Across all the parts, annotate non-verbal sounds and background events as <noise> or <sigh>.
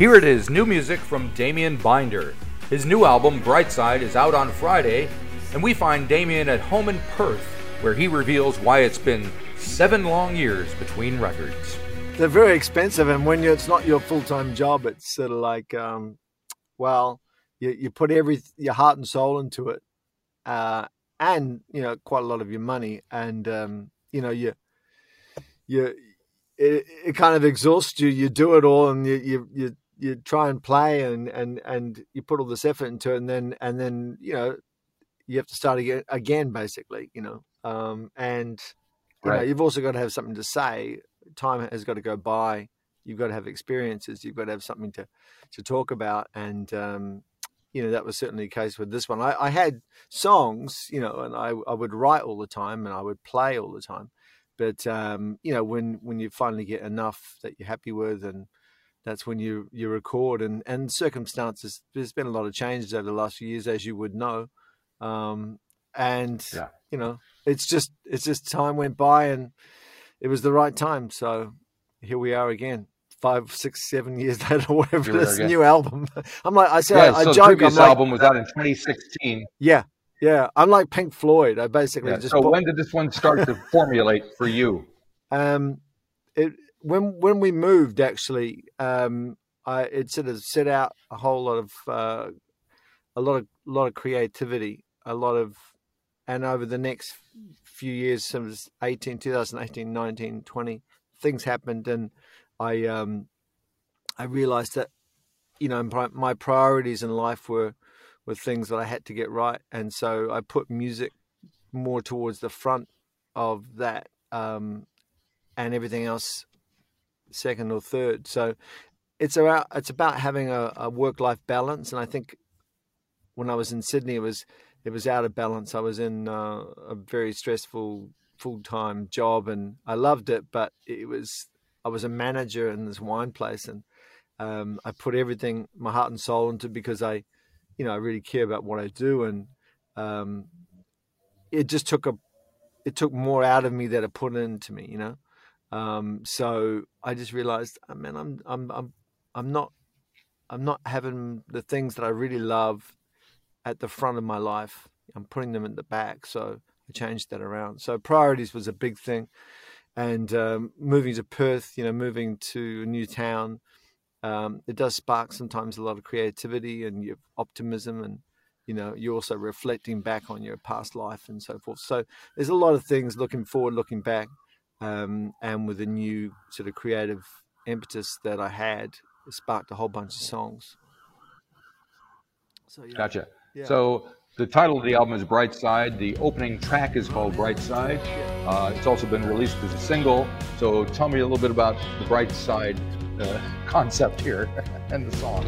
Here it is, new music from Damien Binder. His new album, Brightside, is out on Friday, and we find Damien at home in Perth, where he reveals why it's been seven long years between records. They're very expensive, and when it's not your full time job, it's sort of like, um, well, you, you put every your heart and soul into it, uh, and you know quite a lot of your money, and um, you know you you it, it kind of exhausts you. You do it all, and you you you, you try and play, and, and and you put all this effort into it, and then and then you know you have to start again, again basically, you know, um, and you right. know you've also got to have something to say. Time has got to go by. You've got to have experiences. You've got to have something to to talk about, and um, you know that was certainly the case with this one. I, I had songs, you know, and I, I would write all the time and I would play all the time. But um, you know, when when you finally get enough that you're happy with, and that's when you you record. And and circumstances, there's been a lot of changes over the last few years, as you would know. Um, and yeah. you know, it's just it's just time went by, and it was the right time. So here we are again five, six, seven years <laughs> later, whatever this new album. <laughs> I'm like, I say, yeah, I, so I joke. The previous I'm album was out in 2016. Yeah, yeah. I'm like Pink Floyd. I basically yeah, just. So when did this one start to formulate for you? <laughs> Um, it when when we moved actually, um, I it sort of set out a whole lot of uh, a lot of lot of creativity, a lot of, and over the next few years, since 18, 2018, 19, 20, things happened and I um, I realized that you know my priorities in life were were things that I had to get right, and so I put music more towards the front of that, um, and everything else second or third. So it's about it's about having a, a work life balance, and I think when I was in Sydney, it was it was out of balance. I was in uh, a very stressful full time job, and I loved it, but it was I was a manager in this wine place, and um, I put everything, my heart and soul into because I, you know, I really care about what I do, and um, it just took a, it took more out of me that it put into me, you know. Um, so I just realized, I oh, mean, I'm, I'm, I'm, I'm not, I'm not having the things that I really love at the front of my life. I'm putting them at the back. So I changed that around. So priorities was a big thing and um, moving to Perth, you know, moving to a new town, um, it does spark sometimes a lot of creativity and your optimism, and you know, you're also reflecting back on your past life and so forth. So there's a lot of things looking forward, looking back, um, and with a new sort of creative impetus that I had, it sparked a whole bunch of songs. So yeah. Gotcha. Yeah. So the title of the album is Bright Side. The opening track is called Bright Side. Uh, it's also been released as a single. So tell me a little bit about the Bright Side uh, <laughs> concept here <laughs> and the song.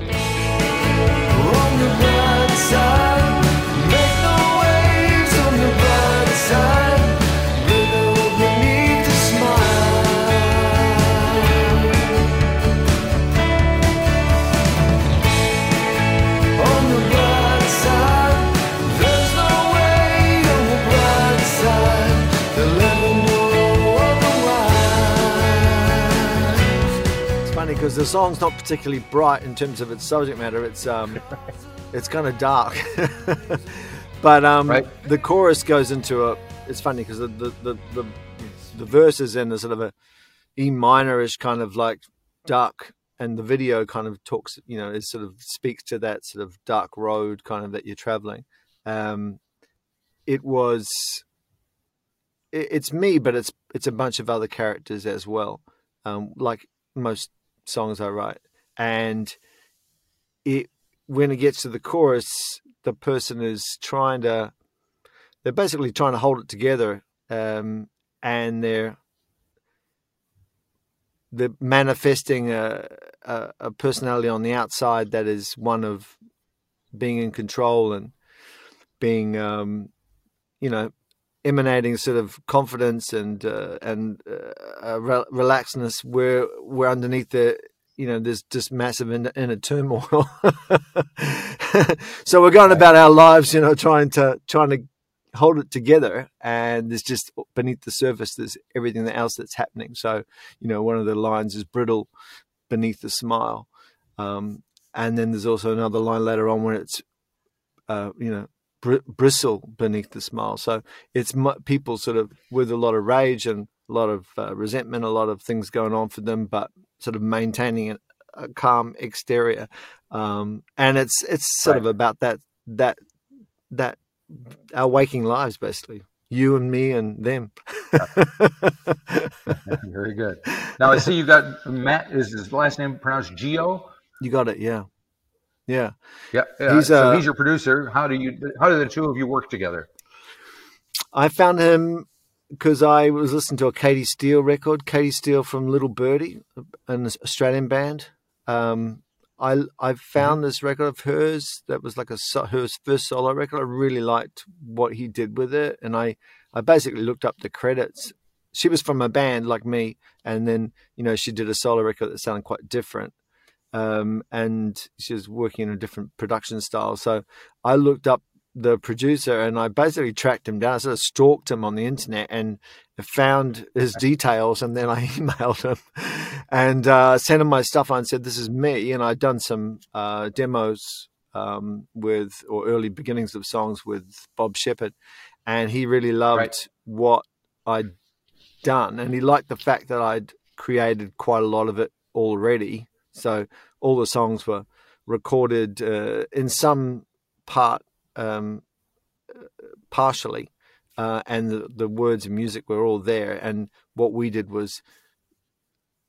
Because the song's not particularly bright in terms of its subject matter. It's um, <laughs> it's kind of dark, <laughs> but um, right. the chorus goes into a. It's funny because the the, the the the verse is in a sort of a E minorish kind of like dark, and the video kind of talks. You know, it sort of speaks to that sort of dark road kind of that you're traveling. Um, it was. It, it's me, but it's it's a bunch of other characters as well. Um, like most songs I write, and it when it gets to the chorus, the person is trying to they're basically trying to hold it together, um, and they're they're manifesting a, a, a personality on the outside that is one of being in control and being um, you know emanating sort of confidence and uh, and uh, re- relaxedness where where underneath the you know there's just massive inner, inner turmoil. <laughs> So we're going about our lives you know trying to trying to hold it together and there's just beneath the surface there's everything else that's happening. So you know one of the lines is brittle beneath the smile Um, and then there's also another line later on where it's, uh, you know, br- bristle beneath the smile. So it's people sort of with a lot of rage and a lot of uh, resentment, a lot of things going on for them, but sort of maintaining a, a calm exterior. Um, and it's it's sort right. of about that that that our waking lives basically you and me and them. <laughs> Very good. Now I see you've got Matt. Is his last name pronounced Geo? You got it. Yeah. Yeah. Yeah. yeah. He's, so uh, he's your producer. How do you? How do the two of you work together? I found him because I was listening to a Katy Steele record. Katy Steele from Little Birdy, an Australian band. Um, I I found mm-hmm. this record of hers that was like a her first solo record. I really liked what he did with it, and I I basically looked up the credits. She was from a band like me, and then you know she did a solo record that sounded quite different, um, and she was working in a different production style. So I looked up the producer and I basically tracked him down. I sort of stalked him on the internet and found his details. And then I <laughs> emailed him and uh, sent him my stuff and said, This is me. And I'd done some uh, demos um, with, or early beginnings of songs with Bob Shepard. And he really loved right. what I'd done. And he liked the fact that I'd created quite a lot of it already. So all the songs were recorded uh, in some part um, partially, uh, and the, the words and music were all there. And what we did was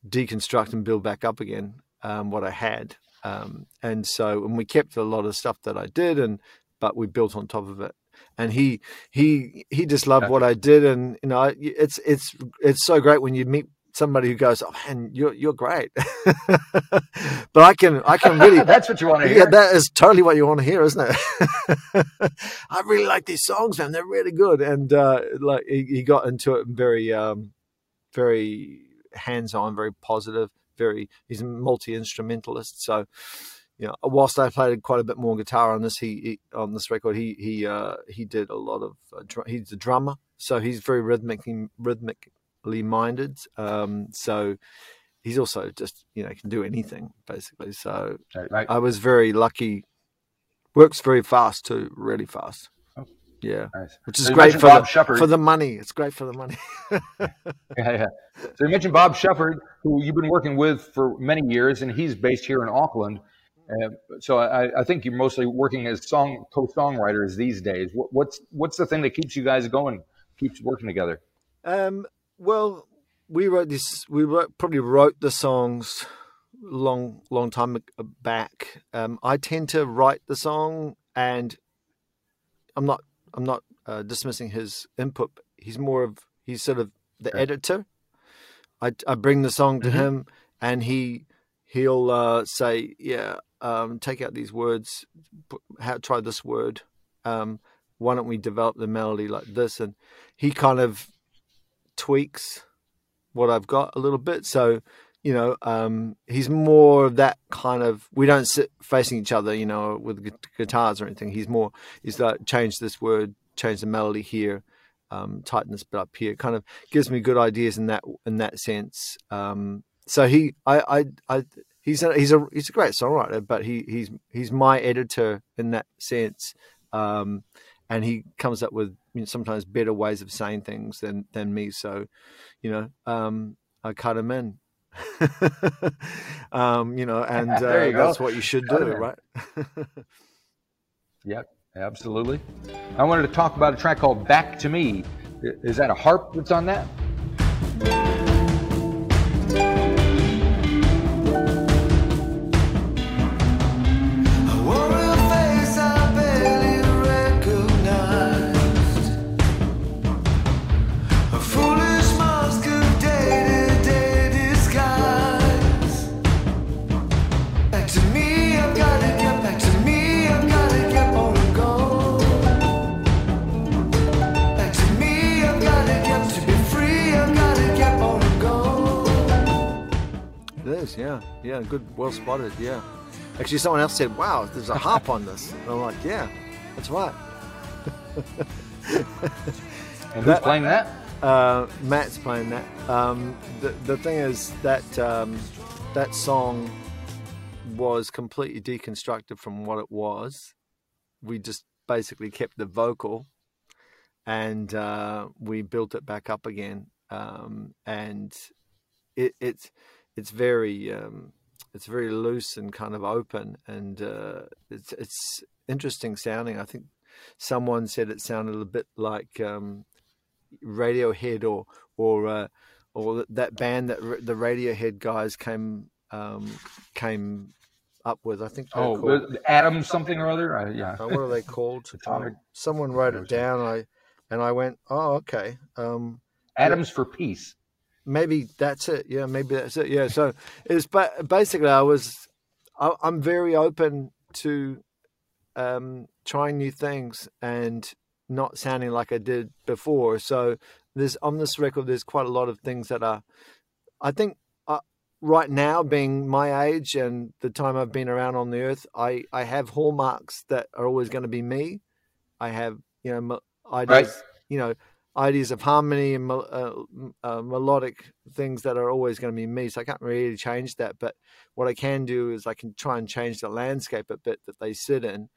deconstruct and build back up again um, what I had. Um, and so, and we kept a lot of stuff that I did, and but we built on top of it. And he he he just loved what I did, and you know, it's it's it's so great when you meet somebody who goes, "Oh man, you're you're great," <laughs> but I can I can really <laughs> that's what you want to hear. Yeah, that is totally what you want to hear, isn't it? <laughs> I really like these songs, man. They're really good, and uh, like he, he, got into it very um, very hands on, very positive, very. He's a multi instrumentalist, so. You know, whilst I played quite a bit more guitar on this, he, he on this record, he he uh, he did a lot of. Uh, dr- he's a drummer, so he's very rhythmic, rhythmic minded. Um, so he's also just you know can do anything basically. So. I was very lucky. Works very fast too, really fast. Oh, yeah, nice. which is so great for the, for the money. It's great for the money. <laughs> yeah, yeah. So you mentioned Bob Shepherd, who you've been working with for many years, and he's based here in Auckland. Uh, so I, I, think you're mostly working as song co-songwriters these days. What, what's what's the thing that keeps you guys going, keeps working together? Um, well, we wrote this. We wrote, probably wrote the songs long, long time back. Um, I tend to write the song, and I'm not. I'm not uh, dismissing his input. He's more of. He's sort of the editor. I, I bring the song to mm-hmm. him, and he he'll uh, say, "Yeah, um, take out these words. How, try this word. Um, why don't we develop the melody like this?" And he kind of tweaks what I've got a little bit. So, you know, um, he's more of that kind of. We don't sit facing each other, you know, with guitars or anything. He's more. He's like change this word, change the melody here, um, tighten this bit up here. Kind of gives me good ideas in that in that sense. Um, so he, I, I, I, he's a he's a he's a great songwriter, but he he's he's my editor in that sense. Um, and he comes up with you know, sometimes better ways of saying things than than me. So, you know, um, I cut him in. <laughs> um, you know, <laughs> and uh, you that's what you should do, right? yep, absolutely. I wanted to talk about a track called "Back to Me." Is that a harp that's on that? Yeah, yeah, good, well spotted. Yeah, actually, someone else said, "Wow, there's a harp on this." And I'm like, "Yeah, that's right." <laughs> and who's playing that? Uh, Matt's playing that. Um, the the thing is that um, that song was completely deconstructed from what it was. We just basically kept the vocal and uh, we built it back up again. Um, and it, it's it's very um, it's very loose and kind of open, and uh, it's it's interesting sounding. I think someone said it sounded a bit like um, Radiohead or or uh, or that band that the Radiohead guys came um, came up with. I think. Oh, Adam something or other. Uh, yeah. Uh, what are they <laughs> called? Um, someone wrote it down. I and I went, oh, okay. Um, Atoms yeah. for peace. Maybe that's it. Yeah, maybe that's it. Yeah. So it's but basically I was I, am very open to um, trying new things and not sounding like I did before. So there's on this record, there's quite a lot of things that are, I think, uh, right now, being my age and the time I've been around on the earth, I I have hallmarks that are always going to be me. I have you know ideas, right. you know ideas of harmony and uh, uh, melodic things that are always going to be me. So I can't really change that. But what I can do is I can try and change the landscape a bit that they sit in,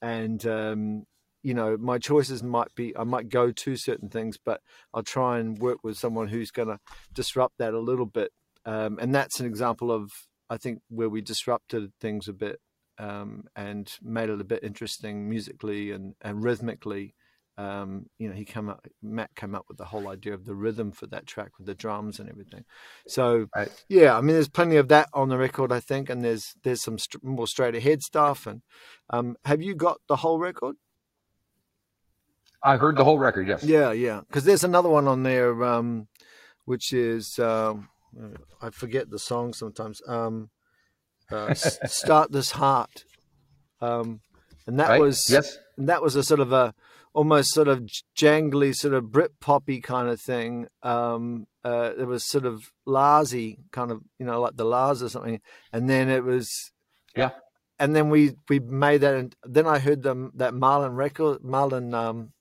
and um, you know my choices might be I might go to certain things, but I'll try and work with someone who's going to disrupt that a little bit. Um, and that's an example of I think where we disrupted things a bit um, and made it a bit interesting musically and, and rhythmically um, you know, he came up, Matt came up with the whole idea of the rhythm for that track with the drums and everything. So, right. yeah, I mean, there's plenty of that on the record, I think, and there's there's some st- more straight ahead stuff. And um, have you got the whole record? I heard the whole record, yes. Yeah, yeah, because there's another one on there, um, which is um, I forget the song sometimes. Um, uh, <laughs> Start this heart, um, and that right. was yes, that was a sort of a almost sort of jangly, sort of Brit poppy kind of thing. Um, uh, it was sort of Larsy, kind of, you know, like the La's or something. And then it was, yeah. And then we we made that, and then I heard them that Marlon record, Marlon um,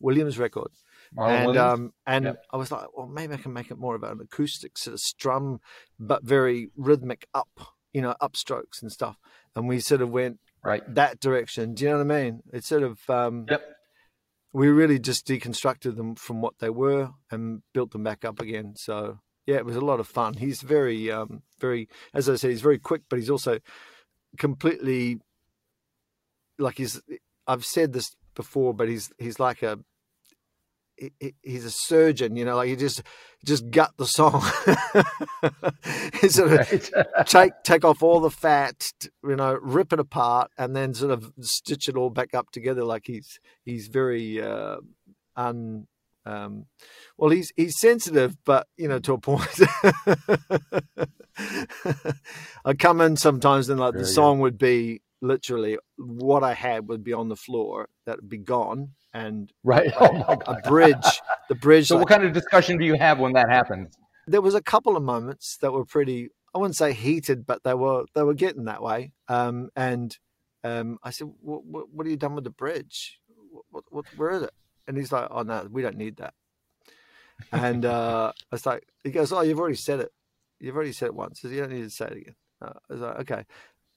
Williams record. Marlon and Williams? um and. I was like, well, maybe I can make it more of an acoustic sort of strum, but very rhythmic up, you know, upstrokes and stuff. And we sort of went right that direction. Do you know what I mean? It's sort of um, yep we really just deconstructed them from what they were and built them back up again. So yeah, it was a lot of fun. He's very, um, very, as I said, he's very quick, but he's also completely like he's. I've said this before, but he's he's like a he's a surgeon, you know, like he just just gut the song. <laughs> he sort of right. <laughs> take take off all the fat, you know, rip it apart, and then sort of stitch it all back up together. Like he's he's very uh, un. Um, well, he's he's sensitive, but you know, to a point. <laughs> I come in sometimes, and like the song would be literally what I had would be on the floor that would be gone and right. <laughs> oh a bridge the bridge so like, what kind of discussion do you have when that happens? There was a couple of moments that were pretty i wouldn't say heated but they were they were getting that way um, and um, i said what, what, what, are you done with the bridge? What, what, where is it? And he's like oh no we don't need that. And uh, i was like he goes oh you've already said it. You've already said it once. So you don't need to say it again. Uh, i was like okay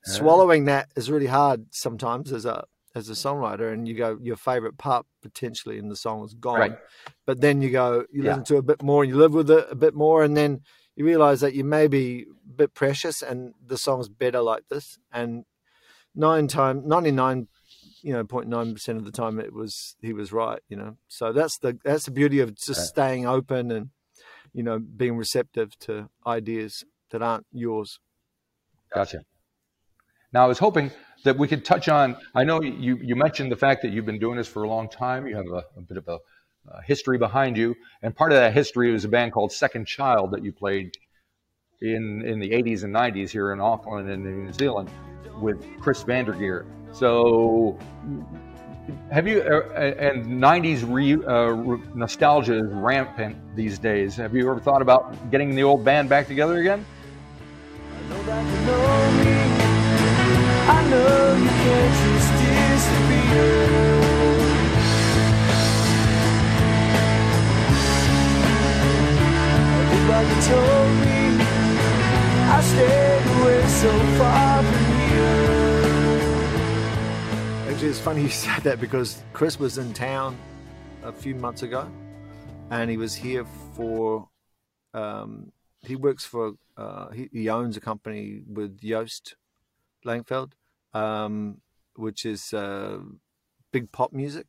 swallowing that is really hard sometimes as a as a songwriter and you go your favorite part potentially in the song is gone right. but then you go you yeah. listen to a bit more and you live with it a bit more and then you realize that you may be a bit precious and the song's better like this and nine time 99 you know 0.9 percent of the time it was he was right you know so that's the that's the beauty of just right. staying open and you know being receptive to ideas that aren't yours gotcha now i was hoping that we could touch on. I know you, you mentioned the fact that you've been doing this for a long time. You have a, a bit of a, a, history behind you, and part of that history was a band called Second Child that you played in in the 80s and 90s here in Auckland and in New Zealand with Chris van de Geer. So, have you uh, and 90s re, uh, nostalgia is rampant these days. Have you ever thought about getting the old band back together again? You can't just disappear. You told me, I stayed away so far from actually, it's funny you <laughs> said that because Chris was in town a few months ago, and he was here for. Um, he works for. Uh, he, owns a company with Joost Langeveld, um, which is uh, big pop music.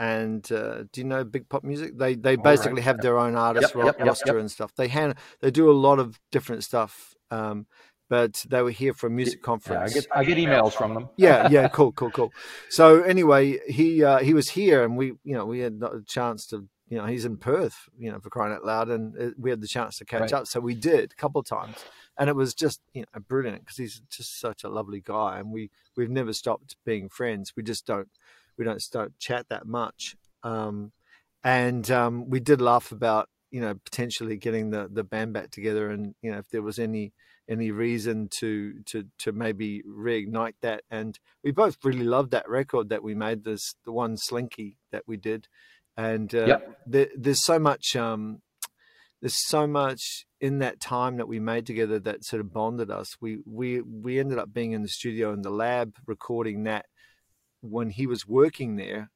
And uh, do you know Big Pop Music? They they basically right. have their own artist yep, yep, roster and stuff. They hand they do a lot of different stuff. Um, but they were here for a music conference. Yeah, I get I get emails from them. yeah, <laughs> yeah, cool, cool, cool. So anyway, he uh, he was here, and we you know we had a chance to you know he's in Perth, you know, for crying out loud, and it, we had the chance to catch right. up. So we did a couple of times, and it was just you know brilliant because he's just such a lovely guy, and we we've never stopped being friends. We just don't we don't start chat that much. Um, and um, we did laugh about you know potentially getting the the band back together, and you know if there was any any reason to to to maybe reignite that. And we both really loved that record that we made. This the one Slinky that we did, and uh, yep. there, there's so much. Um, there's so much in that time that we made together that sort of bonded us. We we we ended up being in the studio in the lab recording that when he was working there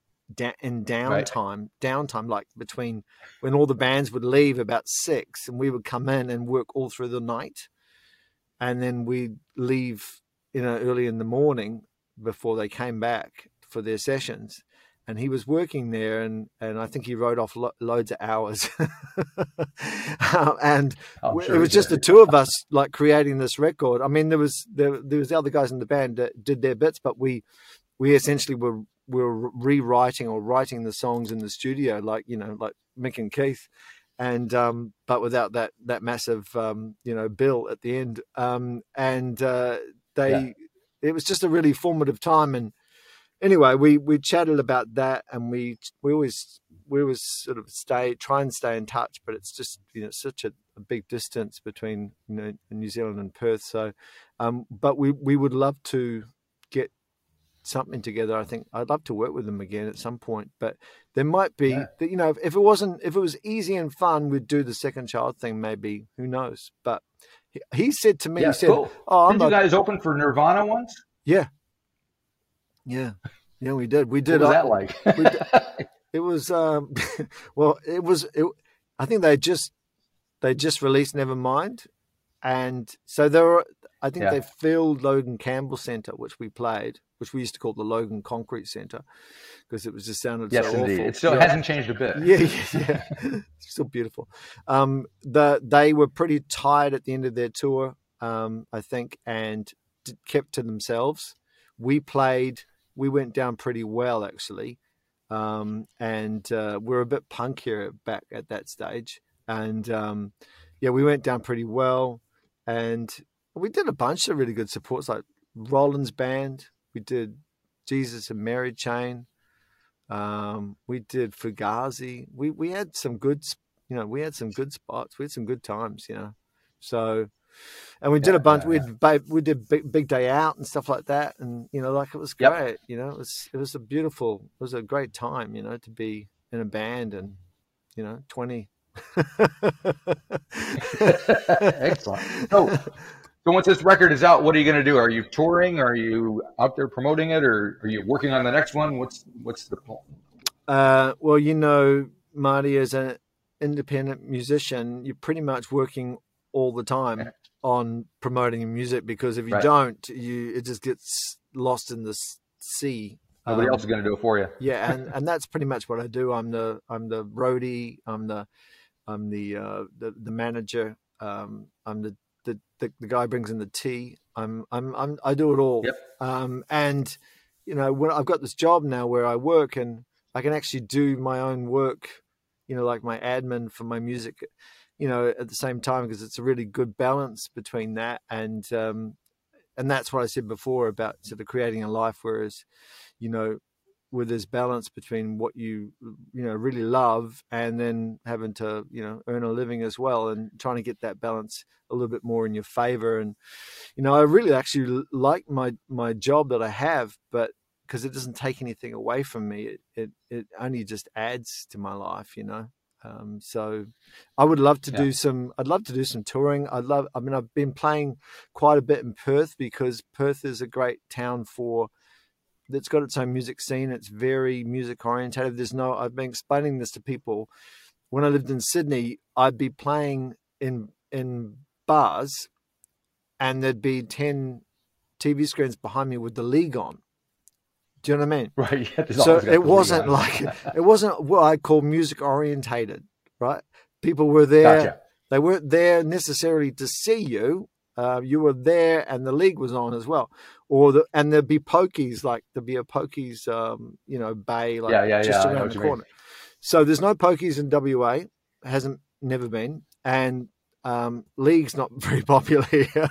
in downtime, right. downtime like between when all the bands would leave about six, and we would come in and work all through the night and then we'd leave you know early in the morning before they came back for their sessions and he was working there and and I think he wrote off lo- loads of hours <laughs> and sure it was just the two of us like creating this record I mean there was there, there was the other guys in the band that did their bits but we we essentially were were rewriting or writing the songs in the studio like you know like Mick and Keith and um, but without that that massive um, you know bill at the end. Um, and uh, they, yeah. it was just a really formative time. And anyway, we we chatted about that, and we we always we always sort of stay try and stay in touch, but it's just you know such a, a big distance between you know New Zealand and Perth. So, um, but we we would love to get something together. I think I'd love to work with them again at some point, but there might be yeah. that you know if it wasn't if it was easy and fun, we'd do the second child thing. Maybe who knows? But he, he said to me, yeah, he said, cool. "Oh, I'm did you guys open for Nirvana once?" Yeah, yeah, yeah. We did. We did. What was that like? did, <laughs> it was um, <laughs> well. It was. It, I think they just they just released Nevermind, and so there were. I think yeah. they filled Logan Campbell Center, which we played, which we used to call the Logan Concrete Center, because it was just sounded yes, so indeed. awful. It still yeah. hasn't changed a bit. Yeah, yeah, yeah. <laughs> still beautiful. Um, the they were pretty tired at the end of their tour, um, I think, and kept to themselves. We played. We went down pretty well actually, um, and uh, we're a bit punkier back at that stage. And um, yeah, we went down pretty well, and we did a bunch of really good supports like Rollins Band. We did Jesus and Mary Chain. Um, we did Fugazi. We we had some good, you know, we had some good spots. We had some good times, you know. So, and we did a bunch. Yeah, yeah. We we did big, big day out and stuff like that, and you know, like it was great. Yep. You know, it was it was a beautiful, it was a great time. You know, to be in a band and you know, twenty. <laughs> Excellent. So, so once this record is out, what are you going to do? Are you touring? Are you out there promoting it, or are you working on the next one? What's what's the plan? Uh, well, you know, Marty, as an independent musician, you're pretty much working all the time on promoting music because if you right. don't, you it just gets lost in the sea. Nobody um, else is going to do it for you. yeah, <laughs> and, and that's pretty much what I do. I'm the I'm the roadie. I'm the I'm the uh, the, the manager. Um, I'm the the, the, the guy brings in the tea. I'm I'm, I'm I do it all. Yep. Um, and you know when I've got this job now where I work and I can actually do my own work. You know, like my admin for my music. You know, at the same time because it's a really good balance between that and um, and that's what I said before about sort of creating a life. Whereas, you know, with this balance between what you you know really love and then having to you know earn a living as well and trying to get that balance a little bit more in your favor and you know I really actually like my my job that I have but because it doesn't take anything away from me it it, it only just adds to my life you know um, so I would love to yeah. do some I'd love to do some touring I'd love I mean I've been playing quite a bit in Perth because Perth is a great town for that's got its own music scene. It's very music orientated. There's no. I've been explaining this to people. When I lived in Sydney, I'd be playing in in bars, and there'd be ten TV screens behind me with the league on. Do you know what I mean? <laughs> Right. Yeah, so it wasn't like it wasn't what I call music orientated, right? People were there. Gotcha. They weren't there necessarily to see you. Uh, you were there, and the league was on as well. Or the and there'd be pokies, like there'd be a pokies, um, you know, bay, like yeah, yeah, just yeah, around the corner. So there's no pokies in WA. Hasn't never been, and um, league's not <laughs> very popular here.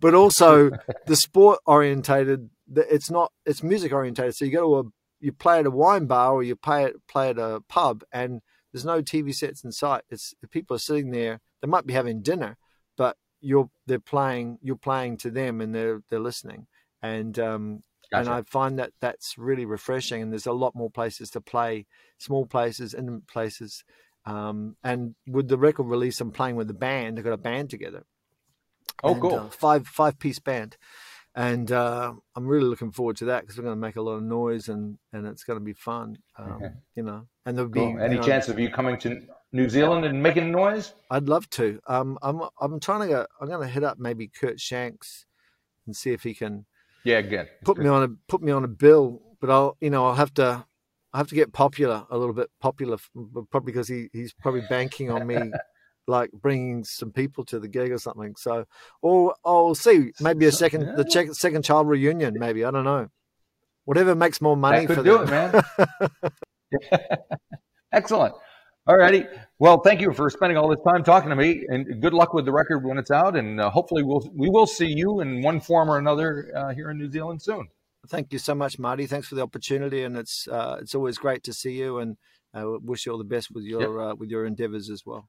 but also the sport orientated. It's not. It's music orientated. So you go to a you play at a wine bar or you play at play at a pub, and there's no TV sets in sight. It's people are sitting there. They might be having dinner, but you're they're playing. You're playing to them, and they're they're listening. And um, gotcha. and I find that that's really refreshing. And there's a lot more places to play, small places, intimate places. Um, and with the record release, I'm playing with the band. I got a band together. Oh, and, cool! Uh, five five piece band, and uh, I'm really looking forward to that because we're going to make a lot of noise and and it's going to be fun, um, okay. you know. And there'll cool. be any know, chance of you coming to New Zealand and making noise? I'd love to. Um, I'm I'm trying to go. I'm going to hit up maybe Kurt Shanks and see if he can. Yeah, good. Put good. me on a put me on a bill, but I'll you know I'll have to I have to get popular a little bit popular, probably because he, he's probably banking on me <laughs> like bringing some people to the gig or something. So, or I'll see maybe a second yeah. the check, second child reunion. Maybe I don't know. Whatever makes more money that could do them. it, man. <laughs> <laughs> Excellent. All righty. Well, thank you for spending all this time talking to me, and good luck with the record when it's out. And uh, hopefully, we'll we will see you in one form or another uh, here in New Zealand soon. Thank you so much, Marty. Thanks for the opportunity, and it's uh, it's always great to see you. And I uh, wish you all the best with your yep. uh, with your endeavors as well.